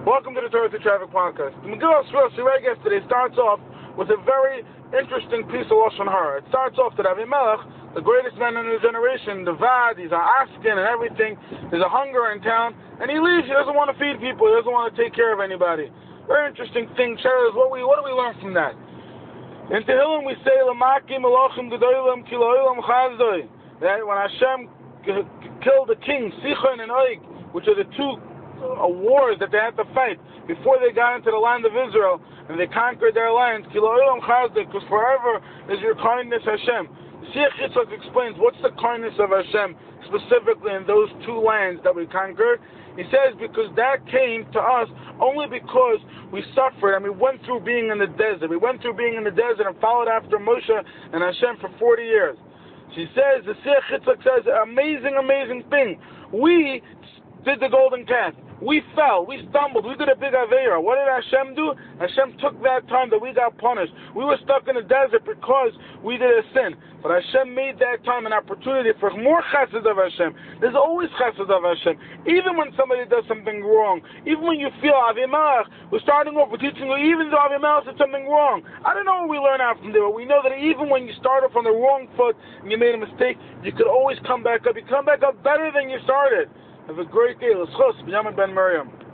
Welcome to the to Traffic podcast. The Megillah Shvil Shirei yesterday starts off with a very interesting piece of Lashon Hara. It starts off that Elimelech, the greatest man in his generation, the Vad, he's a Askin and everything, there's a hunger in town, and he leaves. He doesn't want to feed people. He doesn't want to take care of anybody. Very interesting thing. Cheryl, what, what do we learn from that? In Tehillim we say, Lamaki Melachim Gedolim Kiloilam Chazdoi. That when Hashem killed the king, Sichon and Oig, which are the two uh, wars that they had to fight before they got into the land of Israel and they conquered their lands. Because forever is your kindness, Hashem. Siach Yitzchak explains what's the kindness of Hashem specifically in those two lands that we conquered. He says because that came to us only because we suffered and we went through being in the desert. We went through being in the desert and followed after Moshe and Hashem for 40 years. She says, the Siach Yitzchak says, amazing, amazing thing. We did the golden calf. We fell, we stumbled, we did a big Aveira. What did Hashem do? Hashem took that time that we got punished. We were stuck in the desert because we did a sin. But Hashem made that time an opportunity for more chesed of Hashem. There's always chesed of Hashem. Even when somebody does something wrong, even when you feel Elimelech, we're starting off with teaching you, even though Elimelech did something wrong. I don't know what we learn out from there, but we know that even when you start off on the wrong foot and you made a mistake, you could always come back up. You come back up better than you started. Have a great day. Let's Binyamin Ben Miriam.